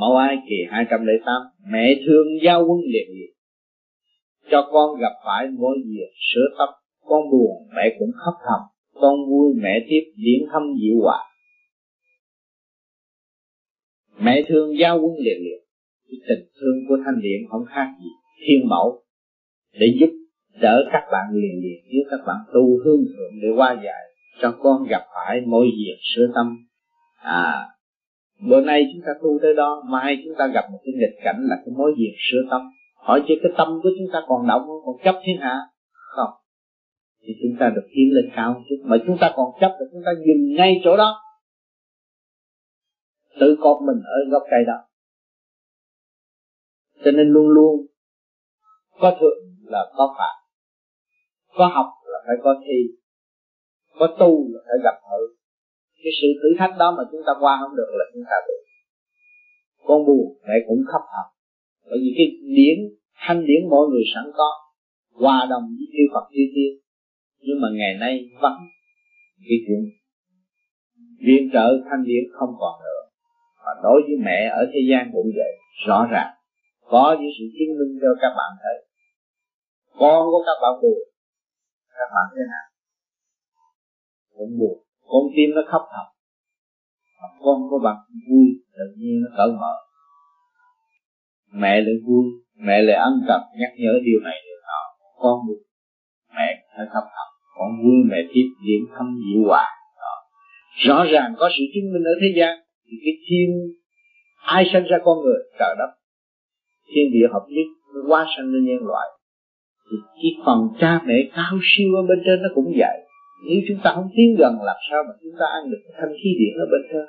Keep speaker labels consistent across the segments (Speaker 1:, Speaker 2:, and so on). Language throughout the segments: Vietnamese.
Speaker 1: Mẫu ai kỳ 208 Mẹ thương giao quân liệt liệt Cho con gặp phải mỗi việc sửa tóc, Con buồn, mẹ cũng khóc thầm, Con vui mẹ tiếp điển thăm dịu hòa. Mẹ thương giao quân liệt liệt Tình thương của thanh điện không khác gì Thiên mẫu. Để giúp đỡ các bạn liền liền Nếu các bạn tu hương thượng để qua dạy Cho con gặp phải mỗi việc sửa tâm. À bữa nay chúng ta tu tới đó, mai chúng ta gặp một cái nghịch cảnh là cái mối việc sửa tâm hỏi chứ cái tâm của chúng ta còn động không? Còn chấp thiên hạ không. Thì chúng ta được tiến lên cao một chút. Mà chúng ta còn chấp thì chúng ta dừng ngay chỗ đó. Tự cột mình ở gốc cây đó. Cho nên luôn luôn có thượng là có phạt. Có học là phải có thi. Có tu là phải gặp thử cái sự thử thách đó mà chúng ta qua không được là chúng ta bị con buồn, mẹ cũng khóc thật bởi vì cái điển, thanh điển mọi người sẵn có, hòa đồng với chư Phật chư tiên nhưng mà ngày nay vắng cái chuyện viện trợ thanh điển không còn nữa. Và đối với mẹ ở thế gian cũng vậy, rõ ràng. Có những sự chứng minh cho các bạn thấy. Con của các bạn buồn, các bạn thế nào? Cũng buồn con tim nó khóc thật. Mà con có bạn vui, tự nhiên nó cởi mở. Mẹ lại vui, mẹ lại ân cần nhắc nhở điều này điều nọ. Con vui mẹ phải khóc thật. Con vui, mẹ tiếp diễn thâm dịu hòa rõ ràng có sự chứng minh ở thế gian, thì cái thiên ai sinh ra con người? Trời đất. Thiên địa hợp nhất qua hóa sanh lên nhân loại. Thì cái phần cha mẹ cao siêu ở bên trên nó cũng vậy nếu chúng ta không tiến gần, làm sao mà chúng ta ăn được cái thanh khí điển ở bên trên?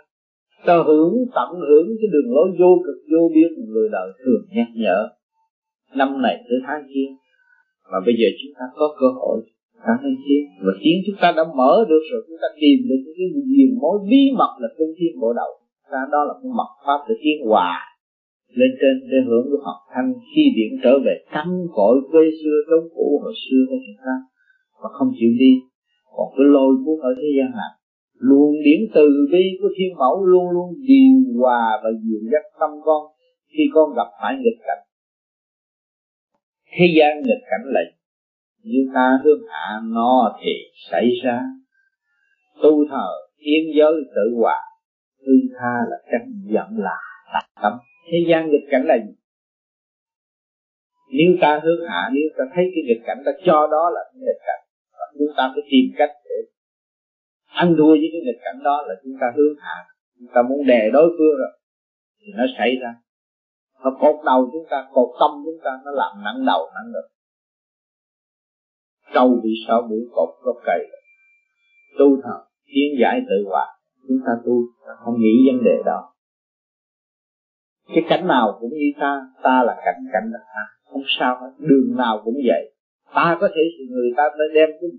Speaker 1: Ta hưởng, tận hưởng cái đường lối vô cực, vô biên người đời thường nhắc nhở. Năm này tới tháng kia, mà bây giờ chúng ta có cơ hội tháng thanh kia. Và khiến chúng ta đã mở được rồi, chúng ta tìm được cái điều mối bí mật là trung thiên bộ đầu. Ta đó là cái mật pháp để tiến hòa lên trên để hưởng được học thanh khi điện trở về căn cội quê xưa, chống cũ hồi xưa của chúng ta. Và không chịu đi còn cái lôi cuốn ở thế gian này luôn điển từ bi của thiên mẫu luôn luôn điều hòa và dịu dắt tâm con khi con gặp phải nghịch cảnh. Thế gian nghịch cảnh là như ta hướng hạ nó thì xảy ra. Tu thờ thiên giới tự hòa tư tha là tránh giận là tạp tâm. Thế gian nghịch cảnh là gì? Nếu ta hướng hạ, nếu ta thấy cái nghịch cảnh ta cho đó là nghịch cảnh chúng ta phải tìm cách để ăn thua với cái nghịch cảnh đó là chúng ta hướng hạ. Chúng ta muốn đè đối phương rồi, thì nó xảy ra. Nó cột đầu chúng ta, cột tâm chúng ta, nó làm nặng đầu, nặng ngực. Trâu bị sao mũi, cột gốc cây. Tu thật tiến giải tự hòa chúng ta tu không nghĩ vấn đề đó. Cái cảnh nào cũng như ta ta là cảnh cảnh là ta không sao hết, đường nào cũng vậy ta có thể người ta đã đem cái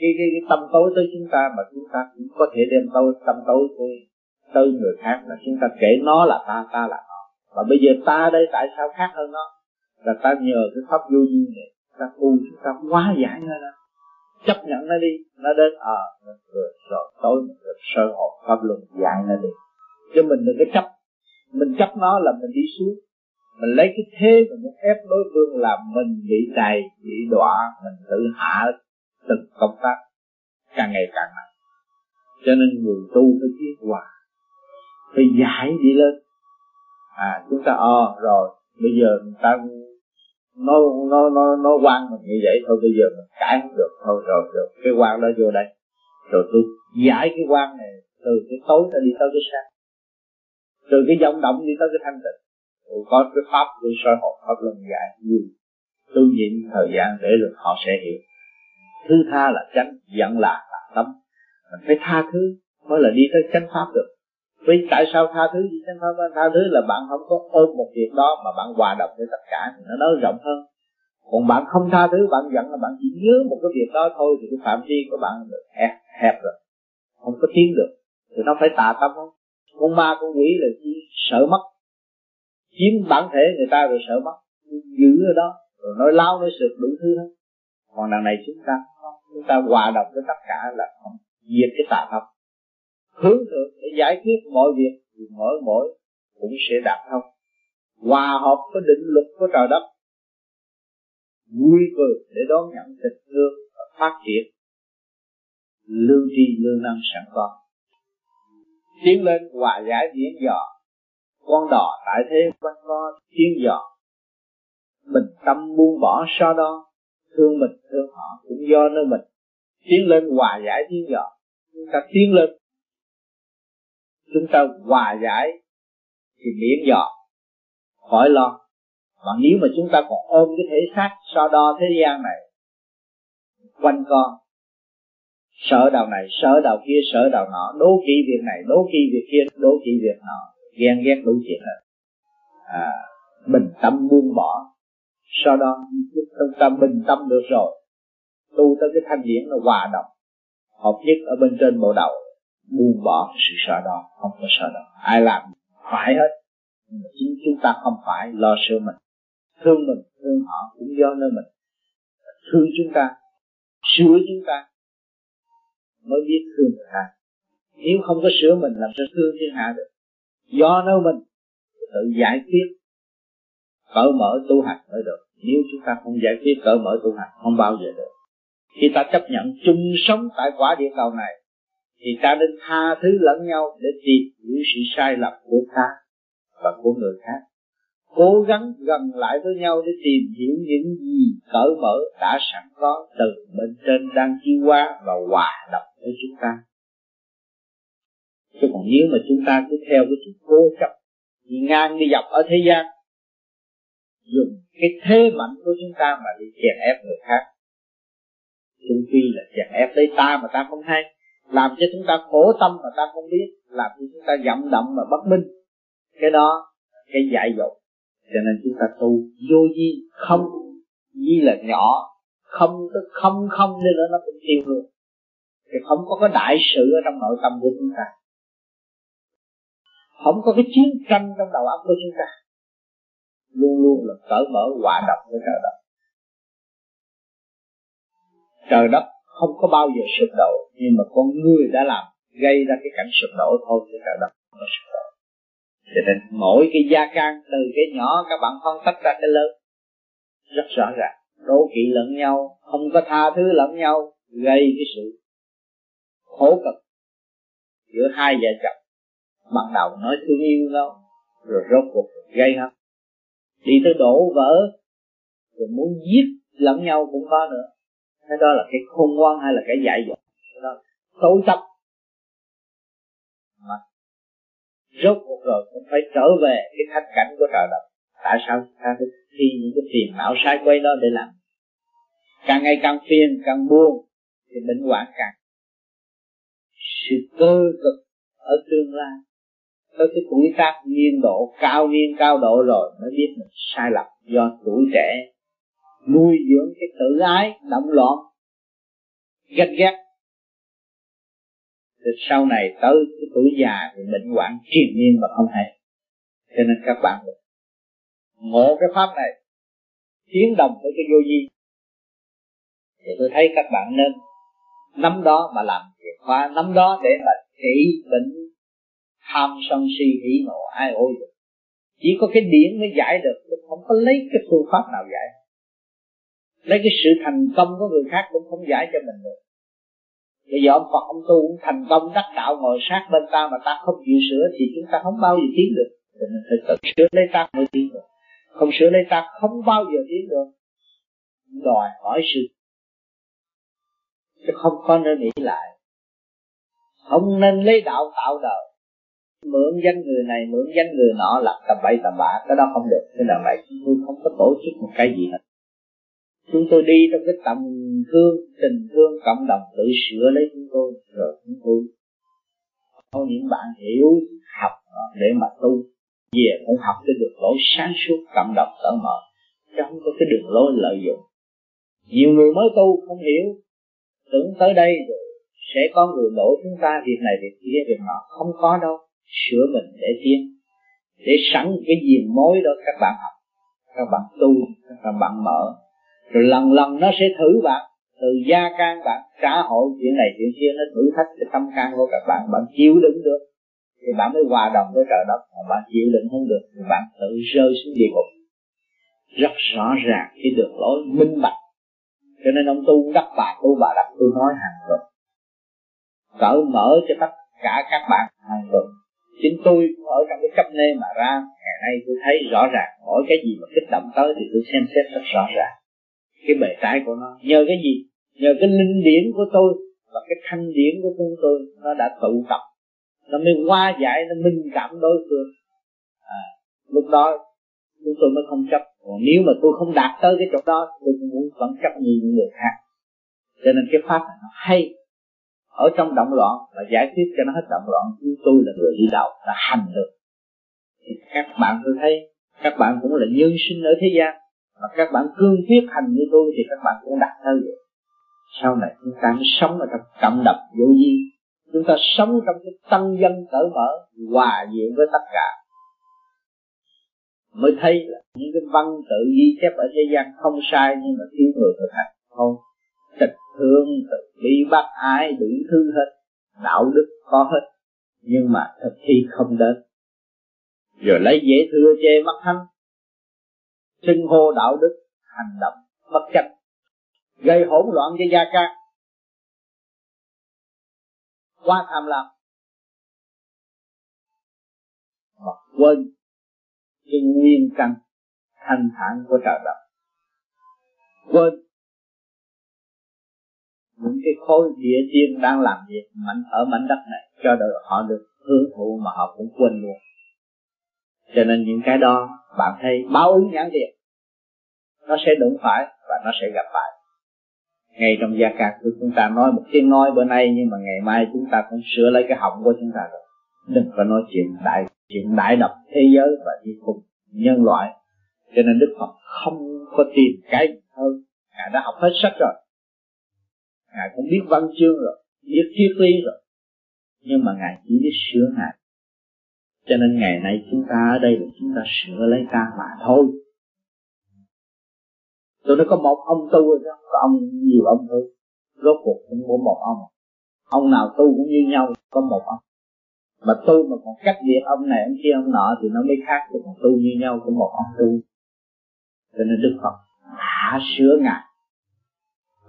Speaker 1: cái, cái, cái tâm tối tới chúng ta mà chúng ta cũng có thể đem tối tâm tối tới, tới người khác là chúng ta kể nó là ta ta là nó. Và bây giờ ta đây tại sao khác hơn nó? Là ta nhờ cái pháp vô duyên này ta tu chúng ta quá giải nó ra. Chấp nhận nó đi nó đến ờ à, rồi, rồi tối rồi sơ hồn pháp luân giải nó đi. Chứ mình đừng có chấp. Mình chấp nó là mình đi xuống mình lấy cái thế mà muốn ép đối phương làm mình bị đầy bị đọa mình tự hạ từng công tác càng ngày càng nặng. Cho nên người tu phải tiến hòa phải giải đi lên. À chúng ta ờ à, rồi bây giờ người ta nó nó nó nó quan mình như vậy thôi bây giờ mình cãi không được thôi rồi rồi cái quan đó vô đây. Rồi tôi giải cái quan này từ cái tối ta đi tới cái sáng từ cái vọng động đi tới cái thanh tịnh có cái pháp của soi học pháp luân giải. Nhiều tu nhịn thời gian để được họ sẽ hiểu. Thứ tha là chánh giận là là tâm. Mình phải tha thứ mới là đi tới chánh pháp được. Vì tại sao tha thứ? Gì chánh pháp, tha thứ là bạn không có ôm một việc đó mà bạn hòa đồng với tất cả thì nó nói rộng hơn. Còn bạn không tha thứ, bạn giận là bạn chỉ nhớ một cái việc đó thôi thì cái phạm vi của bạn được hẹp hẹp rồi. Không có tiến được. Thì nó phải tà tâm không? Con ma, con quỷ là chỉ sợ mất chiếm bản thể người ta rồi sợ mất. Giữ ở đó, rồi nói láo, nói sượt đủ thứ hết. Còn đằng này chúng ta chúng ta hòa đồng với tất cả là không diệt cái tà tâm hướng thượng để giải quyết mọi việc, thì mỗi mỗi cũng sẽ đạt thông. Hòa hợp với định luật của trời đất. Vui cười để đón nhận tình thương và phát triển. Lương tri lương năng sẵn có. Tiến lên hòa giải diễn dò con đò tại thế quanh co chuyên dò mình tâm buông bỏ so đo, thương mình, thương họ cũng do nơi mình. Tiến lên hòa giải tiến dò chúng ta tiến lên. Chúng ta hòa giải thì miễn dò khỏi lo. Mà nếu mà chúng ta còn ôm cái thể xác so đo thế gian này, quanh co, sợ đầu này, sợ đầu kia, sợ đầu nọ, đố kỵ việc này, đố kỵ việc kia, đố kỵ việc nọ ghen ghét đủ chuyện hết à, bình tâm buông bỏ. Sau đó chúng ta bình tâm được rồi tu tới cái thanh điển nó hòa đồng. Hợp nhất ở bên trên bộ đầu buông bỏ sự sợ đó không có sợ đó. Ai làm phải hết. Nhưng mà chính chúng ta không phải lo sợ mình. Thương mình thương họ cũng do nơi mình. Thương chúng ta sửa chúng ta mới biết thương người ta. Nếu không có sửa mình làm sao thương thiên hạ được? Do nơi mình tự giải quyết, cởi mở tu hành mới được. Nếu chúng ta không giải quyết, cởi mở tu hành không bao giờ được. Khi ta chấp nhận chung sống tại quả địa cầu này, thì ta nên tha thứ lẫn nhau để tìm hiểu sự sai lầm của ta và của người khác. Cố gắng gần lại với nhau để tìm hiểu những gì cởi mở đã sẵn có từ bên trên đang chi qua và hòa đồng với chúng ta chứ còn nếu mà chúng ta cứ theo cái sự cố chấp, đi ngang đi dọc ở thế gian, dùng cái thế mạnh của chúng ta mà đi chèn ép người khác. Chung quy là chèn ép lấy ta mà ta không hay. Làm cho chúng ta khổ tâm mà ta không biết. Làm cho chúng ta dậm đậm mà bất minh. Cái đó cái dạy dỗ cho nên chúng ta tu vô di không. Di là nhỏ, không tức không không nên nó cũng tiêu luôn thì không có cái đại sự ở trong nội tâm của chúng ta không có cái chiến tranh trong đầu óc của chúng ta. Luôn luôn là cởi mở, hòa đồng với trời đất. Trời đất không có bao giờ sụp đổ, nhưng mà con người đã làm, gây ra cái cảnh sụp đổ thôi chứ trời đất không có sụp đổ. Cho nên mỗi cái gia can, từ cái nhỏ, các bạn phân tách ra cái lớn, rất rõ ràng. Đố kỵ lẫn nhau, không có tha thứ lẫn nhau, gây cái sự khổ cực giữa hai vợ chồng ban đầu nói thương yêu đâu, rồi rốt cuộc gây hấn. Đi tới đổ vỡ, rồi muốn giết lẫn nhau cũng có nữa. Cái đó là cái khôn ngoan hay là cái dạy dỗ đó tối chấp mà rốt cuộc rồi cũng phải trở về cái thách cảnh của trời đất. Tại sao? Ta phải thi những cái phiền não sai quay đó để làm. Càng ngày càng phiền, càng buồn, thì bệnh hoạn càng. Sự cơ cực ở tương lai tới cái tuổi tác niên độ, cao niên, cao độ rồi, mới biết mình sai lầm do tuổi trẻ. Nuôi dưỡng cái tự ái, động loạn, ganh ghét. Thì sau này tới cái tuổi già thì bệnh hoạn triền miên mà không hay. Cho nên các bạn ngộ cái pháp này, tiến đồng với cái vô vi. Thì tôi thấy các bạn nên nắm đó mà làm việc khóa, nắm đó để mà trị bệnh tham sân si hỉ nộ ai ôi được chỉ có cái điển mới giải được không có lấy cái phương pháp nào giải. Lấy cái sự thành công của người khác cũng không giải cho mình được. Bây giờ ông Phật ông tu cũng thành công, đắc đạo ngồi sát bên ta mà ta không chịu sửa thì chúng ta không bao giờ tiến được. Thì mình phải tự sửa lấy ta mới tiến được. Không sửa lấy ta không bao giờ tiến được. Đòi hỏi sự chứ không có nên nghĩ lại. Không nên lấy đạo tạo đời mượn danh người này, mượn danh người nọ lập tầm bậy tầm bạ, cái đó không được. Cái lần này chúng tôi không có tổ chức một cái gì hết. Chúng tôi đi trong cái tầm thương, tình thương cộng đồng tự sửa lấy chúng tôi, rồi chúng tôi có những bạn hiểu học để mà tu. Về cũng học cái được lối sáng suốt cộng đồng cởi mở, chứ không có cái đường lối lợi dụng. Nhiều người mới tu không hiểu. Tưởng tới đây rồi sẽ có người đổ chúng ta việc này, việc kia, việc nọ. Không có đâu sửa mình để tiến, để sẵn cái gì mối đó các bạn học, các bạn tu, các bạn mở. Rồi lần lần nó sẽ thử bạn, từ gia can bạn trả hội, chuyện này, chuyện kia, nó thử thách cái tâm can của các bạn bạn chịu đựng được. Thì bạn mới hòa đồng với trời đất, mà bạn chịu đựng không được, thì bạn tự rơi xuống địa ngục. Rất rõ ràng cái đường lối minh bạch. Cho nên ông tu đắp bà, tu bà đắp tôi nói hàng tuần. Cởi mở cho tất cả các bạn hàng tuần chính tôi cũng ở trong cái cấp nê mà ra. Ngày nay tôi thấy rõ ràng mỗi cái gì mà kích động tới thì tôi xem xét rất rõ ràng. Cái bề trái của nó. Nhờ cái gì? Nhờ cái linh điển của tôi và cái thanh điển của chúng tôi nó đã tụ tập. Nó mới qua giải nó minh cảm đối phương. À, lúc đó chúng tôi mới không chấp. Còn nếu mà tôi không đạt tới cái chỗ đó tôi cũng muốn vẫn chấp như những người khác. Cho nên cái pháp này nó hay ở trong động loạn và giải quyết cho nó hết động loạn chúng tôi là người đi đầu, là hành được. Thì các bạn tôi thấy, các bạn cũng là nhân sinh ở thế gian, mà các bạn cương quyết hành như tôi thì các bạn cũng đạt tới vậy. Sau này chúng ta mới sống ở trong cộng đập vô vi. Chúng ta sống trong cái tăng dân cởi mở, hòa diện với tất cả. Mới thấy là những cái văn tự ghi chép ở thế gian không sai nhưng mà thiếu người thực hành, không tịch thương từ bi bác ái, đủ thứ hết. Đạo đức có hết, nhưng mà thực thi không đến. Rồi lấy dễ thưa chê mắt thánh, xưng hô đạo đức, hành động bất chấp, gây hỗn loạn cho gia ca. Quá tham lam. Mà quên cái nguyên căn thanh thản của trời đất. Quên những cái khối địa tiên đang làm việc mạnh ở mảnh đất này, cho được họ được hưởng thụ mà họ cũng quên luôn. Cho nên những cái đó, bạn thấy báo ứng nhãn tiền nó sẽ đụng phải và nó sẽ gặp phải. Ngay trong gia cát của chúng ta nói một tiếng nói bữa nay, nhưng mà ngày mai chúng ta cũng sửa lấy cái họng của chúng ta rồi. Đừng có nói chuyện đại chuyện đại độc thế giới và đi cùng nhân loại. Cho nên đức phật không có tìm cái hơn. Ngài đã học hết sách rồi ngài cũng biết văn chương rồi, biết triết lý rồi. Nhưng mà ngài chỉ biết sửa ngài. Cho nên ngày nay chúng ta ở đây là chúng ta sửa lấy ta mà thôi. Tụi nó có một ông tu rồi đó, có ông nhiều ông thôi rốt cuộc cũng có một ông. Ông nào tu cũng như nhau, có một ông. Mà tu mà còn cách biệt ông này, ông kia, ông nọ thì nó mới khác. Còn tu như nhau, có một ông tu. Cho nên đức phật đã sửa ngài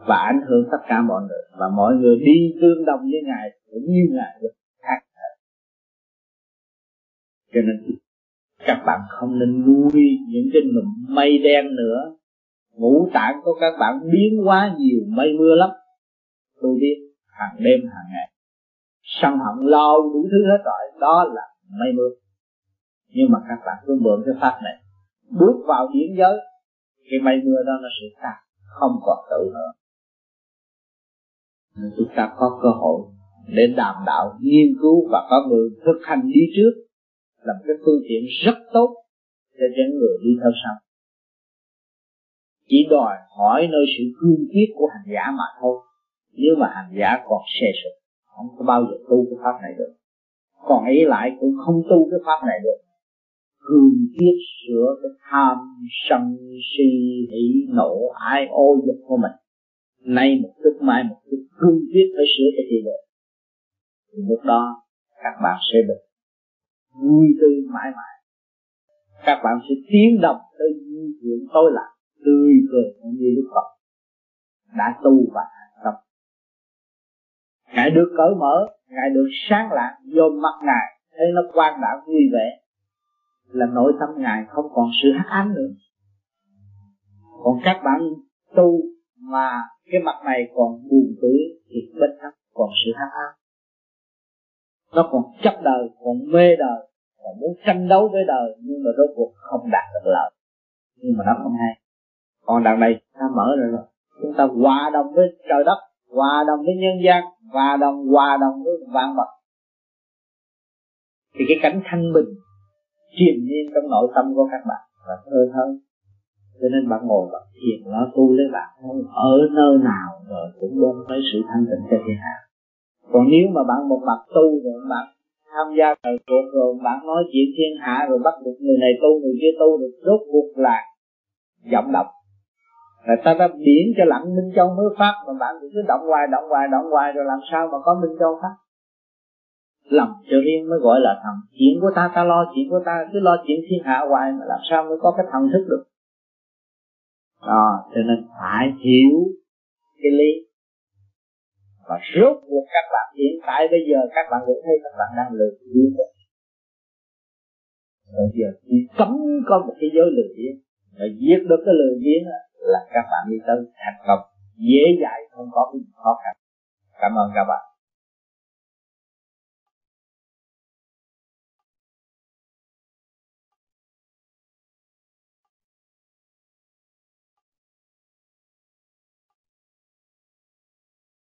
Speaker 1: và ảnh hưởng tất cả mọi người. Và mọi người đi tương đồng với ngài, cũng như ngài được khác cho nên các bạn không nên nuôi những cái nụm mây đen nữa. Ngũ tạng của các bạn biến quá nhiều, mây mưa lắm. Tôi biết, hàng đêm, hàng ngày, sân hận lo đủ thứ hết rồi, đó là mây mưa. Nhưng mà các bạn cứ mượn cái pháp này, bước vào điển giới, cái mây mưa đó nó sẽ tan, không còn tự nữa chúng ta có cơ hội để đàm đạo, nghiên cứu và có người thực hành đi trước là một cái phương tiện rất tốt cho những người đi theo sau. Chỉ đòi hỏi nơi sự cương quyết của hành giả mà thôi. Nếu mà hành giả còn xê sụp, không có bao giờ tu cái pháp này được. Còn ý lại cũng không tu cái pháp này được. Cương quyết sửa cái tham, sân si hỉ nộ ai ô dục của mình nay một chút mai một chút cương quyết phải sửa cái gì được. Thì lúc đó, các bạn sẽ được vui tươi mãi mãi. Các bạn sẽ tiến động tới những chuyện tối lạc tươi cười như Đức Phật. Đã tu và tập ngài được cởi mở, ngài được sáng lạc vô mặt ngài, thấy nó quan đã vui vẻ, là nội tâm ngài không còn sự hắc ám nữa. Còn các bạn tu mà cái mặt này còn buồn tủi, thì bất trong còn sự tham ám nó còn chấp đời còn mê đời còn muốn tranh đấu với đời nhưng mà rốt cuộc không đạt được lợi. Nhưng mà nó không hay. Còn đằng này ta mở rồi rồi chúng ta hòa đồng với trời đất hòa đồng với nhân gian hòa đồng hòa đồng với vạn vật. Thì cái cảnh thanh bình triền miên trong nội tâm của các bạn là thơ hơn cho nên bạn ngồi bạn thiền nó tu lấy bạn ở nơi nào rồi cũng đem tới sự thanh tịnh cho thiên hạ. Còn nếu mà bạn một mặt tu rồi bạn tham gia thời cuộc rồi, bạn nói chuyện thiên hạ rồi bắt được người này tu, người kia tu được, rốt cuộc là giọng động. Rồi ta đã điển cho lặng minh châu mới phát, mà bạn cứ động hoài động hoài động hoài rồi làm sao mà có minh châu phát? Lòng cho riêng mới gọi là thần. Chuyện của ta ta lo chuyện của ta, cứ lo chuyện thiên hạ hoài mà làm sao mới có cái thần thức được? Đó, cho nên phải hiểu cái lý. Và rốt cuộc các bạn, hiện tại bây giờ các bạn cũng thấy các bạn đang lừa dối bây giờ chỉ cấm có một cái giới lừa dối và giết được cái lừa dối là các bạn đi tới thành công dễ dãi, không có cái gì khó khăn. Cảm ơn các bạn.